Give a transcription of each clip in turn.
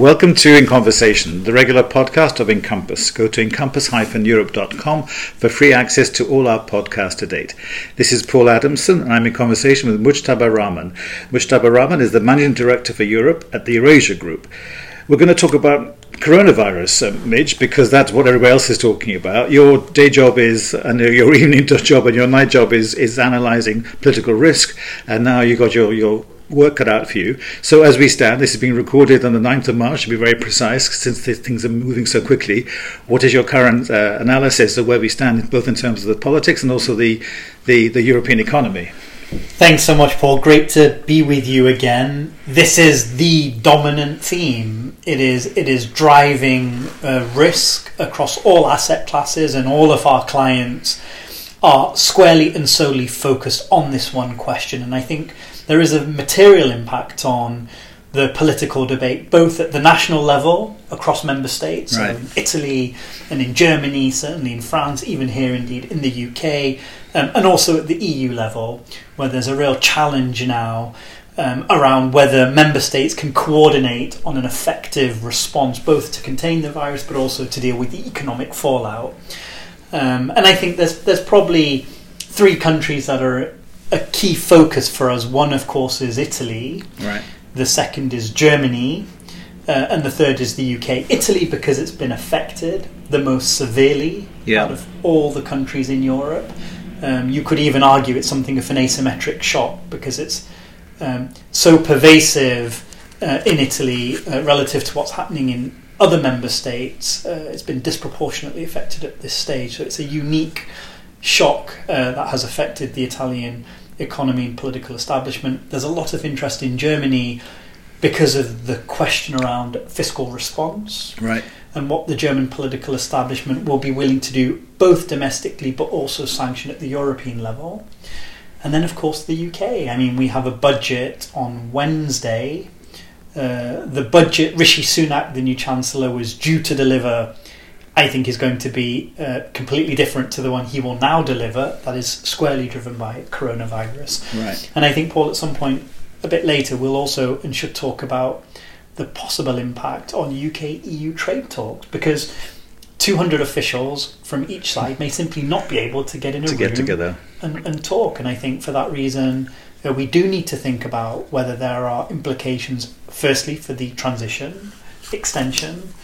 Welcome to In Conversation, the regular podcast of Encompass. Go to encompass-europe.com for free access to all our podcasts to date. This is Paul Adamson, and I'm in conversation with Mujtaba Rahman. Mujtaba Rahman is the Managing Director for Europe at the Eurasia Group. We're going to talk about coronavirus, uh, Mitch, because that's what everybody else is talking about. Your day job is, and your evening job and your night job is, is analysing political risk, and now you've got your, your work cut out for you. So as we stand, this is being recorded on the 9th of March, to be very precise, since things are moving so quickly. What is your current uh, analysis of where we stand, both in terms of the politics and also the, the, the European economy? Thanks so much, Paul. Great to be with you again. This is the dominant theme. It is it is driving uh, risk across all asset classes, and all of our clients are squarely and solely focused on this one question. And I think there is a material impact on the political debate, both at the national level across member states, right. in Italy and in Germany, certainly in France, even here indeed in the UK, um, and also at the EU level, where there's a real challenge now um, around whether member states can coordinate on an effective response, both to contain the virus but also to deal with the economic fallout. Um, and I think there's there's probably three countries that are a key focus for us. One, of course, is Italy. Right. The second is Germany. Uh, and the third is the UK. Italy, because it's been affected the most severely yeah. out of all the countries in Europe. Um, you could even argue it's something of an asymmetric shock because it's um, so pervasive uh, in Italy uh, relative to what's happening in other member states. Uh, it's been disproportionately affected at this stage. So it's a unique shock uh, that has affected the Italian economy and political establishment. There's a lot of interest in Germany because of the question around fiscal response. Right. And what the German political establishment will be willing to do, both domestically but also sanction at the European level. And then, of course, the UK. I mean, we have a budget on Wednesday. Uh, the budget, Rishi Sunak, the new Chancellor, was due to deliver I think is going to be uh, completely different to the one he will now deliver, that is squarely driven by coronavirus. Right. And I think, Paul, at some point a bit later, we'll also and should talk about the possible impact on UK EU trade talks because 200 officials from each side may simply not be able to get in a to room get together and, and talk. And I think for that reason, uh, we do need to think about whether there are implications, firstly, for the transition, extension,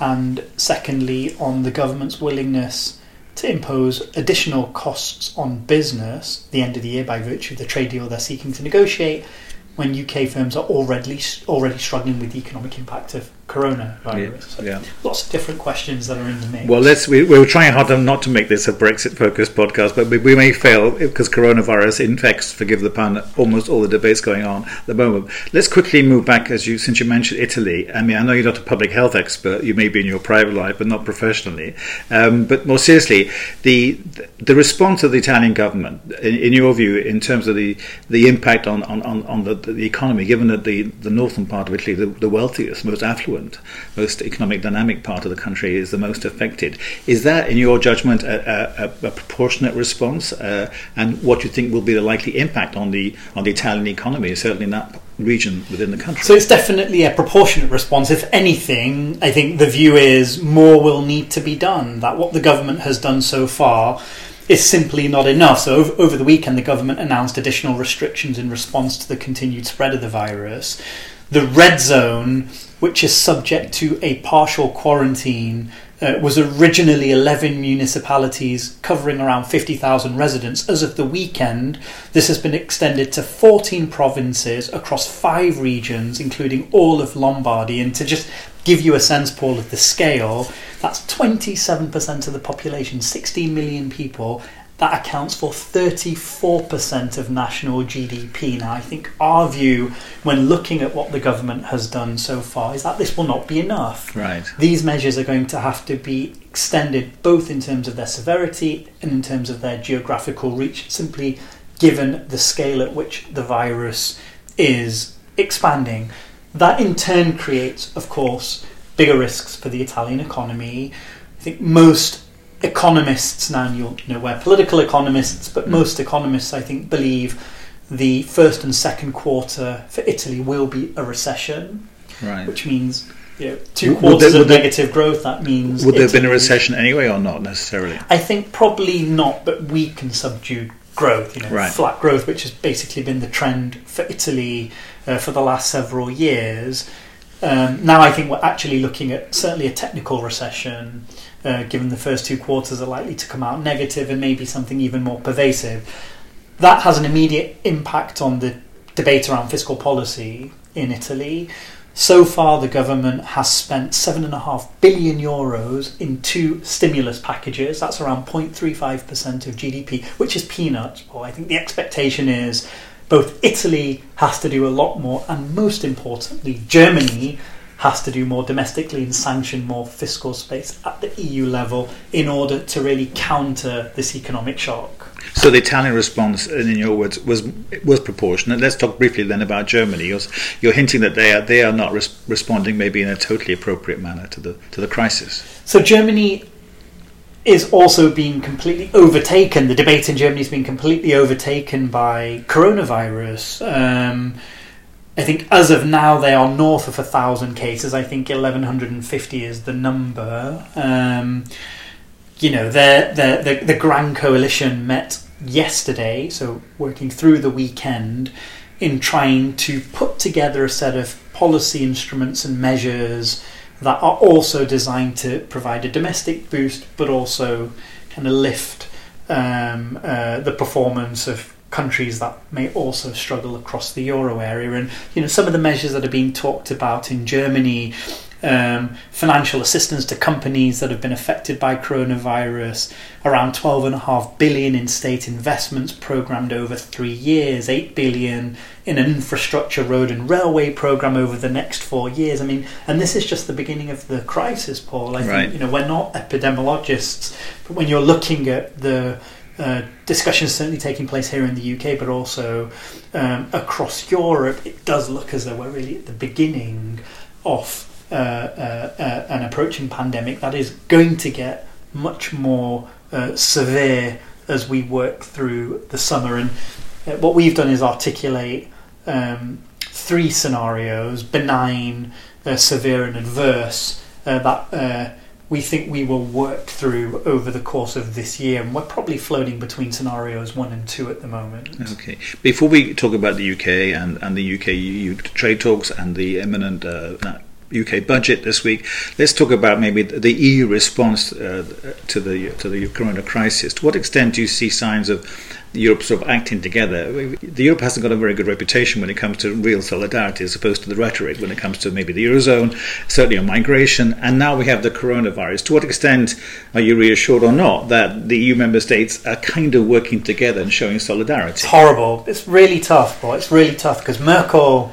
and secondly, on the government's willingness to impose additional costs on business the end of the year by virtue of the trade deal they're seeking to negotiate when UK firms are already already struggling with the economic impact of coronavirus. Yeah, yeah. Lots of different questions that are in the mix. Well, let's we, we were trying hard not to make this a Brexit focused podcast, but we, we may fail because coronavirus infects, forgive the pun, almost all the debates going on at the moment. Let's quickly move back as you since you mentioned Italy. I mean, I know you're not a public health expert. You may be in your private life, but not professionally. Um, but more seriously, the the response of the Italian government, in, in your view, in terms of the the impact on on, on the the economy, given that the, the northern part of Italy, the, the wealthiest, most affluent, most economic dynamic part of the country, is the most affected. Is that, in your judgment, a, a, a proportionate response? Uh, and what do you think will be the likely impact on the on the Italian economy, certainly in that region within the country? So it's definitely a proportionate response. If anything, I think the view is more will need to be done. That what the government has done so far is simply not enough. So, over, over, the weekend, the government announced additional restrictions in response to the continued spread of the virus. The red zone, which is subject to a partial quarantine, uh, was originally 11 municipalities covering around 50,000 residents. As of the weekend, this has been extended to 14 provinces across five regions, including all of Lombardy. And to just give you a sense, Paul, of the scale, that's 27% of the population, 16 million people. That accounts for 34% of national GDP. Now, I think our view when looking at what the government has done so far is that this will not be enough. Right. These measures are going to have to be extended both in terms of their severity and in terms of their geographical reach, simply given the scale at which the virus is expanding. That in turn creates, of course, bigger risks for the Italian economy. I think most economists now, you'll know we're political economists, but mm. most economists, I think, believe the first and second quarter for Italy will be a recession, right. which means you know, two Would quarters there- of there- negative growth. That means Would there have been a recession anyway, or not necessarily? I think probably not, but weak and subdued growth. You know, Right. flat growth, which has basically been the trend for Italy uh, for the last several years. Um, now, I think we're actually looking at certainly a technical recession, uh, given the first two quarters are likely to come out negative and maybe something even more pervasive. That has an immediate impact on the debate around fiscal policy in Italy. So far, the government has spent seven and a half billion euros in two stimulus packages. That's around 0.35% of GDP, which is peanuts. Well, I think the expectation is both Italy has to do a lot more, and most importantly, Germany has to do more domestically and sanction more fiscal space at the EU level in order to really counter this economic shock. So the Italian response, in your words, was was proportionate. Let's talk briefly then about Germany. You're, you're hinting that they are they are not res- responding maybe in a totally appropriate manner to the to the crisis. So Germany is also being completely overtaken. The debate in Germany has been completely overtaken by coronavirus. Um, I think as of now they are north of a thousand cases. I think eleven hundred and fifty is the number. Um, you know, their, their, the the Grand Coalition met yesterday, so working through the weekend in trying to put together a set of policy instruments and measures that are also designed to provide a domestic boost, but also kind of lift um, uh, the performance of countries that may also struggle across the euro area. And you know, some of the measures that are being talked about in Germany. Um, financial assistance to companies that have been affected by coronavirus, around 12.5 billion in state investments programmed over three years, 8 billion in an infrastructure road and railway program over the next four years. I mean, and this is just the beginning of the crisis, Paul. I Right. think you know we're not epidemiologists, but when you're looking at the uh, discussions certainly taking place here in the UK, but also um, across Europe, it does look as though we're really at the beginning of uh, uh, uh, an approaching pandemic that is going to get much more uh, severe as we work through the summer. And what we've done is articulate um, three scenarios benign, severe, and adverse that we think we will work through over the course of this year. And we're probably floating between scenarios one and two at the moment. Okay. Before we talk about the UK and, and the UK EU trade talks and the imminent uh, UK budget this week, let's talk about maybe the EU response uh, to the to the corona crisis. To what extent do you see signs of Europe sort of acting together? The Europe hasn't got a very good reputation when it comes to real solidarity, as opposed to the rhetoric when it comes to maybe the eurozone, certainly on migration, and now we have the coronavirus. To what extent are you reassured or not that the EU member states are kind of working together and showing solidarity? It's horrible. It's really tough, Paul. It's really tough because Merkel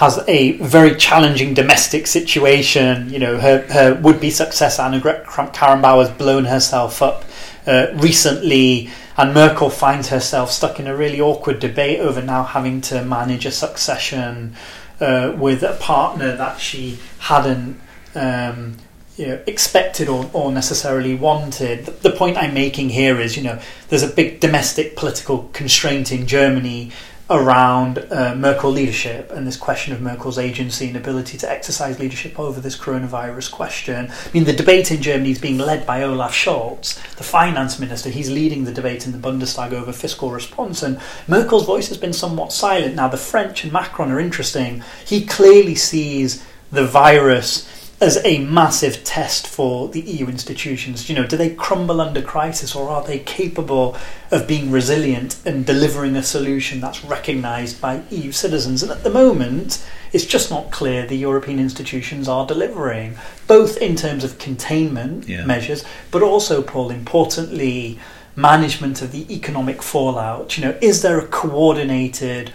has a very challenging domestic situation. You know, her, her would-be successor Annegret Karrenbauer has blown herself up uh, recently, and Merkel finds herself stuck in a really awkward debate over now having to manage a succession uh, with a partner that she hadn't. Um, you know, expected or, or necessarily wanted. The, the point I'm making here is, you know, there's a big domestic political constraint in Germany around uh, Merkel leadership and this question of Merkel's agency and ability to exercise leadership over this coronavirus question. I mean, the debate in Germany is being led by Olaf Scholz, the finance minister. He's leading the debate in the Bundestag over fiscal response, and Merkel's voice has been somewhat silent. Now, the French and Macron are interesting. He clearly sees the virus as a massive test for the EU institutions. You know, do they crumble under crisis or are they capable of being resilient and delivering a solution that's recognised by EU citizens? And at the moment, it's just not clear the European institutions are delivering, both in terms of containment Yeah. measures, but also, Paul, importantly, management of the economic fallout. You know, is there a coordinated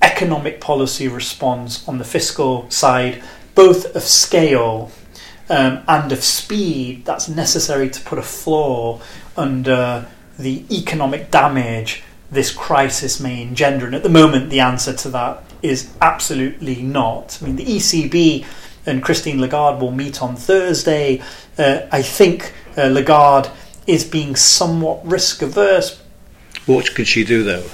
economic policy response on the fiscal side, both of scale um, and of speed, that's necessary to put a floor under the economic damage this crisis may engender. And at the moment, the answer to that is absolutely not. I mean, the ECB and Christine Lagarde will meet on Thursday. Uh, I think uh, Lagarde is being somewhat risk averse, What could she do though?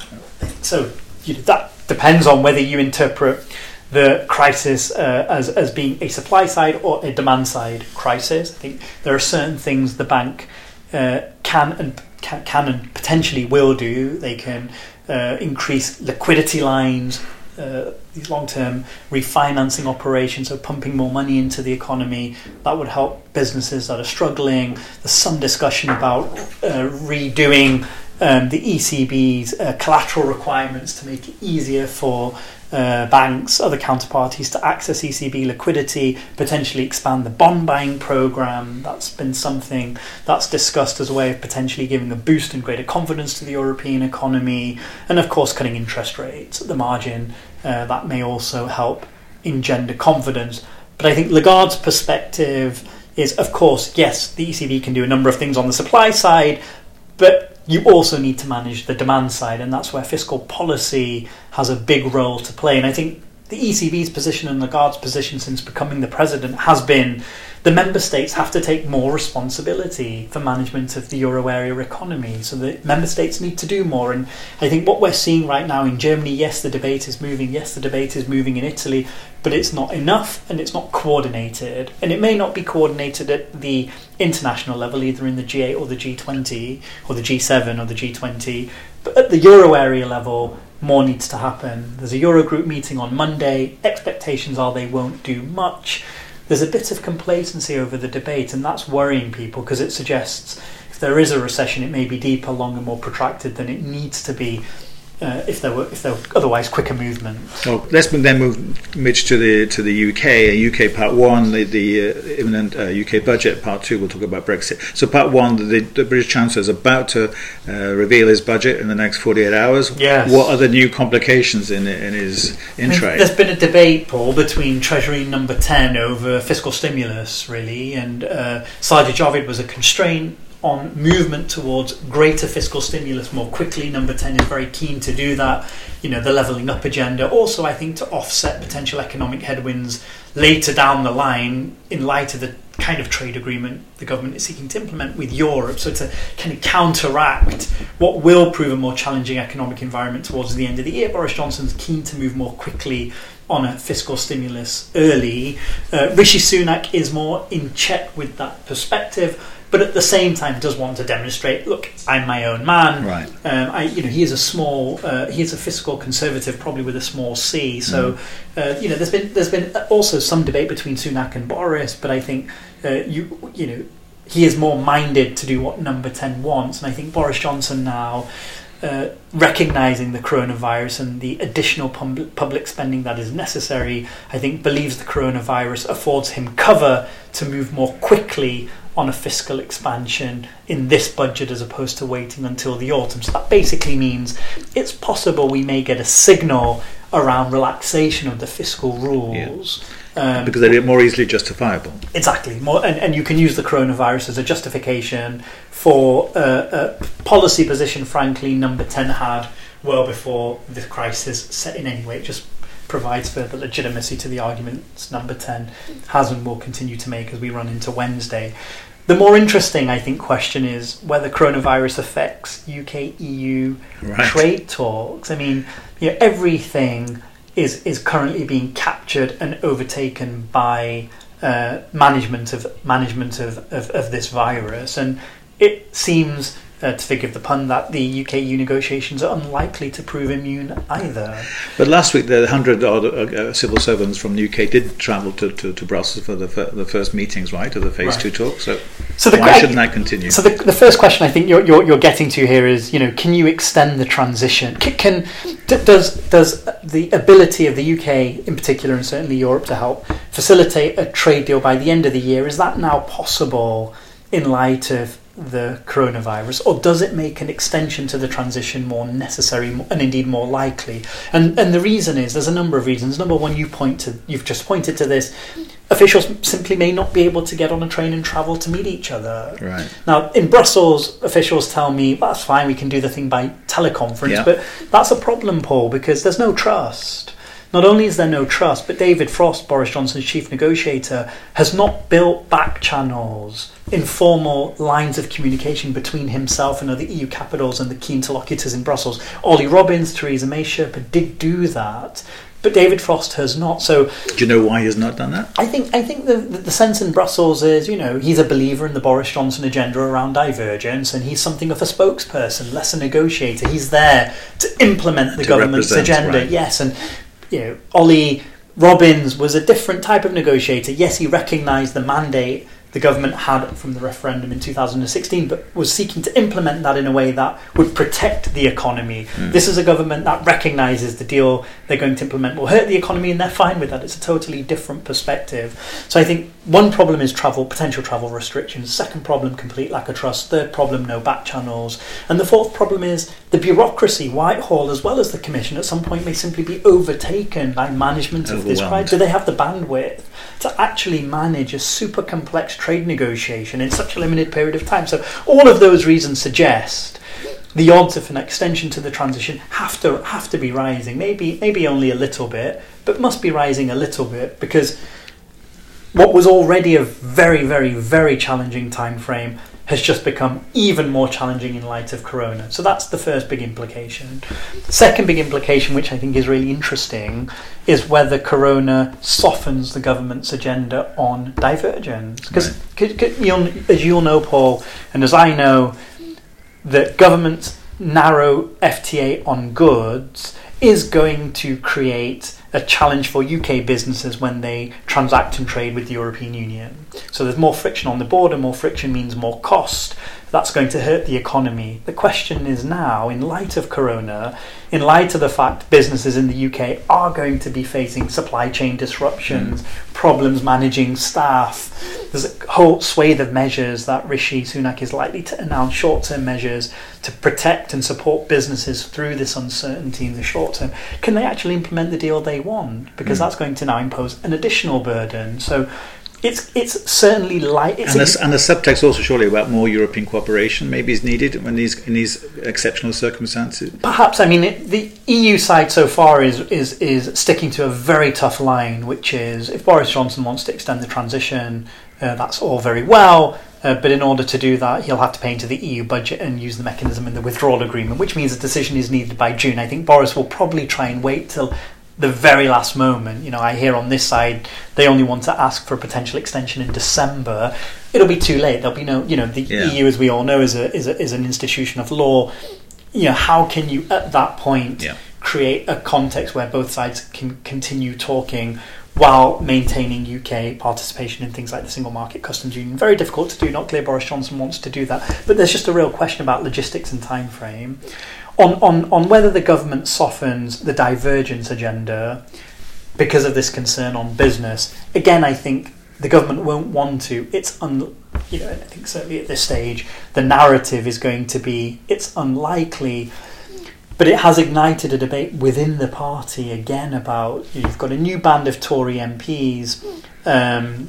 so you know, that depends on whether you interpret the crisis uh, as, as being a supply side or a demand side crisis. I think there are certain things the bank uh, can and can, can, and potentially will do. They can uh, increase liquidity lines, uh, these long-term refinancing operations, so pumping more money into the economy. That would help businesses that are struggling. There's some discussion about uh, redoing um, the ECB's uh, collateral requirements to make it easier for uh, banks, other counterparties to access ECB liquidity, potentially expand the bond buying program. That's been something that's discussed as a way of potentially giving a boost and greater confidence to the European economy. And of course, cutting interest rates at the margin. Uh, that may also help engender confidence. But I think Lagarde's perspective is, of course, yes, the ECB can do a number of things on the supply side, but you also need to manage the demand side, and that's where fiscal policy has a big role to play. And I think the ECB's position and Lagarde's position since becoming the president has been the member states have to take more responsibility for management of the euro area economy. So the member states need to do more. And I think what we're seeing right now in Germany, yes, the debate is moving, yes, the debate is moving in Italy, but it's not enough and it's not coordinated. And it may not be coordinated at the international level, either in the G8 or the G20 or the G7 or the G20, but at the euro area level, more needs to happen. There's a Eurogroup meeting on Monday. Expectations are they won't do much there's a bit of complacency over the debate, and that's worrying people because it suggests if there is a recession, it may be deeper, longer, more protracted than it needs to be uh, if there were if there were otherwise quicker movement. Well, let's then move, Mitch, to the to the UK. UK Part One, the, the uh, imminent uh, UK budget. Part Two, we'll talk about Brexit. So, Part One, the, the British Chancellor is about to uh, reveal his budget in the next forty-eight hours. Yes. What are the new complications in in his in trade? There's been a debate, Paul, between Treasury Number Ten over fiscal stimulus, really, and uh, Sajid Javid was a constraint on movement towards greater fiscal stimulus more quickly. Number 10 is very keen to do that. You know, the levelling up agenda. Also, I think to offset potential economic headwinds later down the line in light of the kind of trade agreement the government is seeking to implement with Europe. So to kind of counteract what will prove a more challenging economic environment towards the end of the year, Boris Johnson's keen to move more quickly on a fiscal stimulus early. Uh, Rishi Sunak is more in check with that perspective but at the same time does want to demonstrate, look, I'm my own man. Right. Um, I, you know, he is a small, uh, he is a fiscal conservative, probably with a small C. So, mm. uh, you know, there's been there's been also some debate between Sunak and Boris, but I think uh, you you know he is more minded to do what Number Ten wants, and I think Boris Johnson now. Uh, recognizing the coronavirus and the additional pub- public spending that is necessary, I think believes the coronavirus affords him cover to move more quickly on a fiscal expansion in this budget as opposed to waiting until the autumn. So that basically means it's possible we may get a signal around relaxation of the fiscal rules. Yeah. Um, because they're more easily justifiable. Exactly, more, and, and you can use the coronavirus as a justification for uh, a policy position. Frankly, Number Ten had well before the crisis set in. Anyway, it just provides further legitimacy to the arguments Number Ten has and will continue to make as we run into Wednesday. The more interesting, I think, question is whether coronavirus affects UK EU right. trade talks. I mean, you know, everything is is currently being captured and overtaken by uh, management of management of, of, of this virus, and it seems uh, to forgive the pun, that the UK EU negotiations are unlikely to prove immune either. But last week, the 100 odd uh, uh, civil servants from the UK did travel to, to, to Brussels for the, the first meetings, right, of the Phase right. 2 talk. So, so the, why shouldn't that continue? So, the, the first question I think you're, you're, you're, getting to here is, you know, can you extend the transition? Can, can does, does the ability of the UK, in particular, and certainly Europe, to help facilitate a trade deal by the end of the year, is that now possible in light of the coronavirus, or does it make an extension to the transition more necessary and indeed more likely? And and the reason is there's a number of reasons. Number one, you point to you've just pointed to this. Officials simply may not be able to get on a train and travel to meet each other. Right. Now, in Brussels, officials tell me that's fine. We can do the thing by teleconference, yeah. but that's a problem, Paul, because there's no trust. Not only is there no trust, but David Frost, Boris Johnson's chief negotiator, has not built back channels, informal lines of communication between himself and other EU capitals and the key interlocutors in Brussels. Ollie Robbins, Theresa May Sherpa did do that, but David Frost has not. So, do you know why he has not done that? I think I think the, the, sense in Brussels is, you know, he's a believer in the Boris Johnson agenda around divergence, and he's something of a spokesperson, less a negotiator. He's there to implement the To government's agenda. right. Yes, and you know, Ollie Robbins was a different type of negotiator. Yes, he recognised the mandate the government had from the referendum in 2016, but was seeking to implement that in a way that would protect the economy. Hmm. This is a government that recognises the deal they're going to implement will hurt the economy, and they're fine with that. It's a totally different perspective. So I think one problem is travel, potential travel restrictions. Second problem, complete lack of trust. Third problem, no back channels. And the fourth problem is the bureaucracy. Whitehall, as well as the Commission, at some point may simply be overtaken by management of this crisis. Do they have the bandwidth to actually manage a super complex trade negotiation in such a limited period of time? So all of those reasons suggest the odds of an extension to the transition have to have to be rising. Maybe maybe only a little bit, but must be rising a little bit because what was already a very very very challenging time frame has just become even more challenging in light of corona. So that's the first big implication. Second big implication which I think is really interesting is whether corona softens the government's agenda on divergence because you'll, as you'll know Paul and as I know that government's narrow FTA on goods is going to create a challenge for UK businesses when they transact and trade with the European Union. So there's more friction on the border, more friction means more cost. That's going to hurt the economy. The question is now, in light of Corona, in light of the fact businesses in the UK are going to be facing supply chain disruptions, hmm. problems managing staff, there's a whole swathe of measures that Rishi Sunak is likely to announce short term measures to protect and support businesses through this uncertainty in the short term. Can they actually implement the deal they want? Because Mm. that's going to now impose an additional burden. So it's it's certainly like it's And a- the, and the subtext also surely about more European cooperation maybe is needed when these in these exceptional circumstances. Perhaps I mean it, the EU side so far is is is sticking to a very tough line, which is if Boris Johnson wants to extend the transition, uh, that's all very well. Uh, but in order to do that, he'll have to pay into the EU budget and use the mechanism in the withdrawal agreement, which means a decision is needed by June. I think Boris will probably try and wait till the very last moment. You know, I hear on this side they only want to ask for a potential extension in December. It'll be too late. There'll be no, you know, the Yeah. EU, as we all know, is a, is a, is an institution of law. You know, how can you at that point Yeah. create a context where both sides can continue talking while maintaining UK participation in things like the single market customs union? Very difficult to do. Not clear Boris Johnson wants to do that, but there's just a real question about logistics and time frame. On, on, on whether the government softens the divergence agenda because of this concern on business, again, I think the government won't want to. It's un, you know, I think certainly at this stage, the narrative is going to be it's unlikely, but it has ignited a debate within the party again about you've got a new band of Tory MPs um,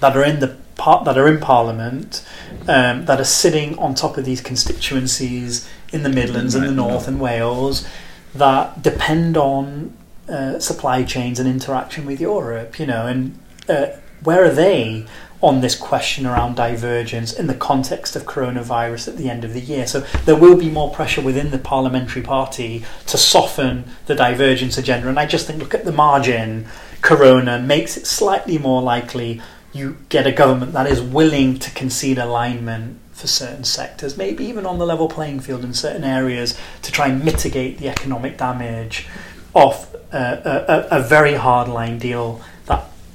that are in the part that are in Parliament um, that are sitting on top of these constituencies in the Midlands and the North and Wales that depend on uh, supply chains and interaction with Europe, you know, and uh, where are they on this question around divergence in the context of coronavirus at the end of the year? So there will be more pressure within the parliamentary party to soften the divergence agenda, and I just think look at the margin. Corona makes it slightly more likely you get a government that is willing to concede alignment for certain sectors, maybe even on the level playing field in certain areas, to try and mitigate the economic damage of uh, a, a, a very hard line deal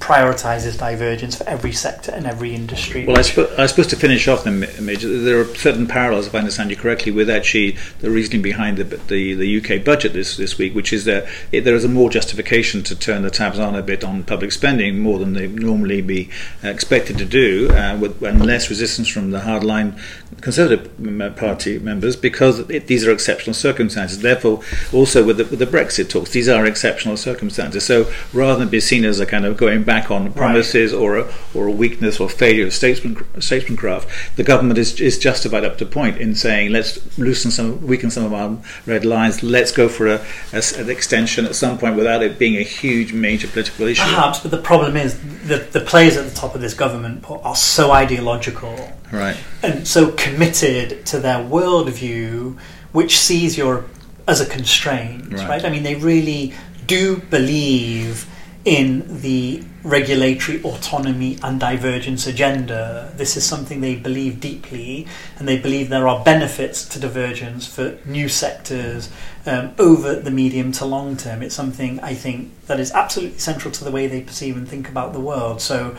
prioritises divergence for every sector and every industry. Well, I, sp- I suppose to finish off, then, Major, there are certain parallels, if I understand you correctly, with actually the reasoning behind the the, the UK budget this, this week, which is that it, there is a more justification to turn the tabs on a bit on public spending, more than they normally be expected to do, uh, with and less resistance from the hardline Conservative Party members, because it, these are exceptional circumstances. Therefore, also with the, with the Brexit talks, these are exceptional circumstances. So rather than be seen as a kind of going back on promises or a, or a weakness or failure of statesman, statesmancraft, the government is, is justified up to point in saying let's loosen some, weaken some of our red lines. Let's go for a, a an extension at some point without it being a huge major political issue. Perhaps, but the problem is the, the players at the top of this government are so ideological Right. and so committed to their worldview, which sees Europe as a constraint, Right. right? I mean, they really do believe in the regulatory autonomy and divergence agenda. This is something they believe deeply, and they believe there are benefits to divergence for new sectors um, over the medium to long term. It's something I think that is absolutely central to the way they perceive and think about the world. So.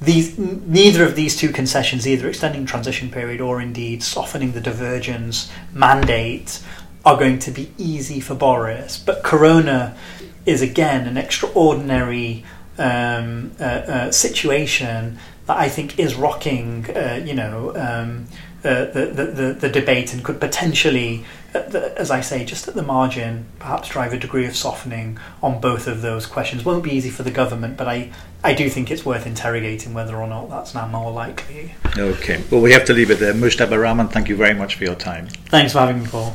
These, neither of these two concessions, either extending transition period or indeed softening the divergence mandate, are going to be easy for Boris. But Corona is again an extraordinary um, uh, uh, situation that I think is rocking, uh, you know, um, uh, the, the, the, the, debate and could potentially, the, as I say, just at the margin, perhaps drive a degree of softening on both of those questions. Won't be easy for the government, but I, I do think it's worth interrogating whether or not that's now more likely. Okay, well, we have to leave it there. Mujtaba Rahman, thank you very much for your time. Thanks for having me, Paul.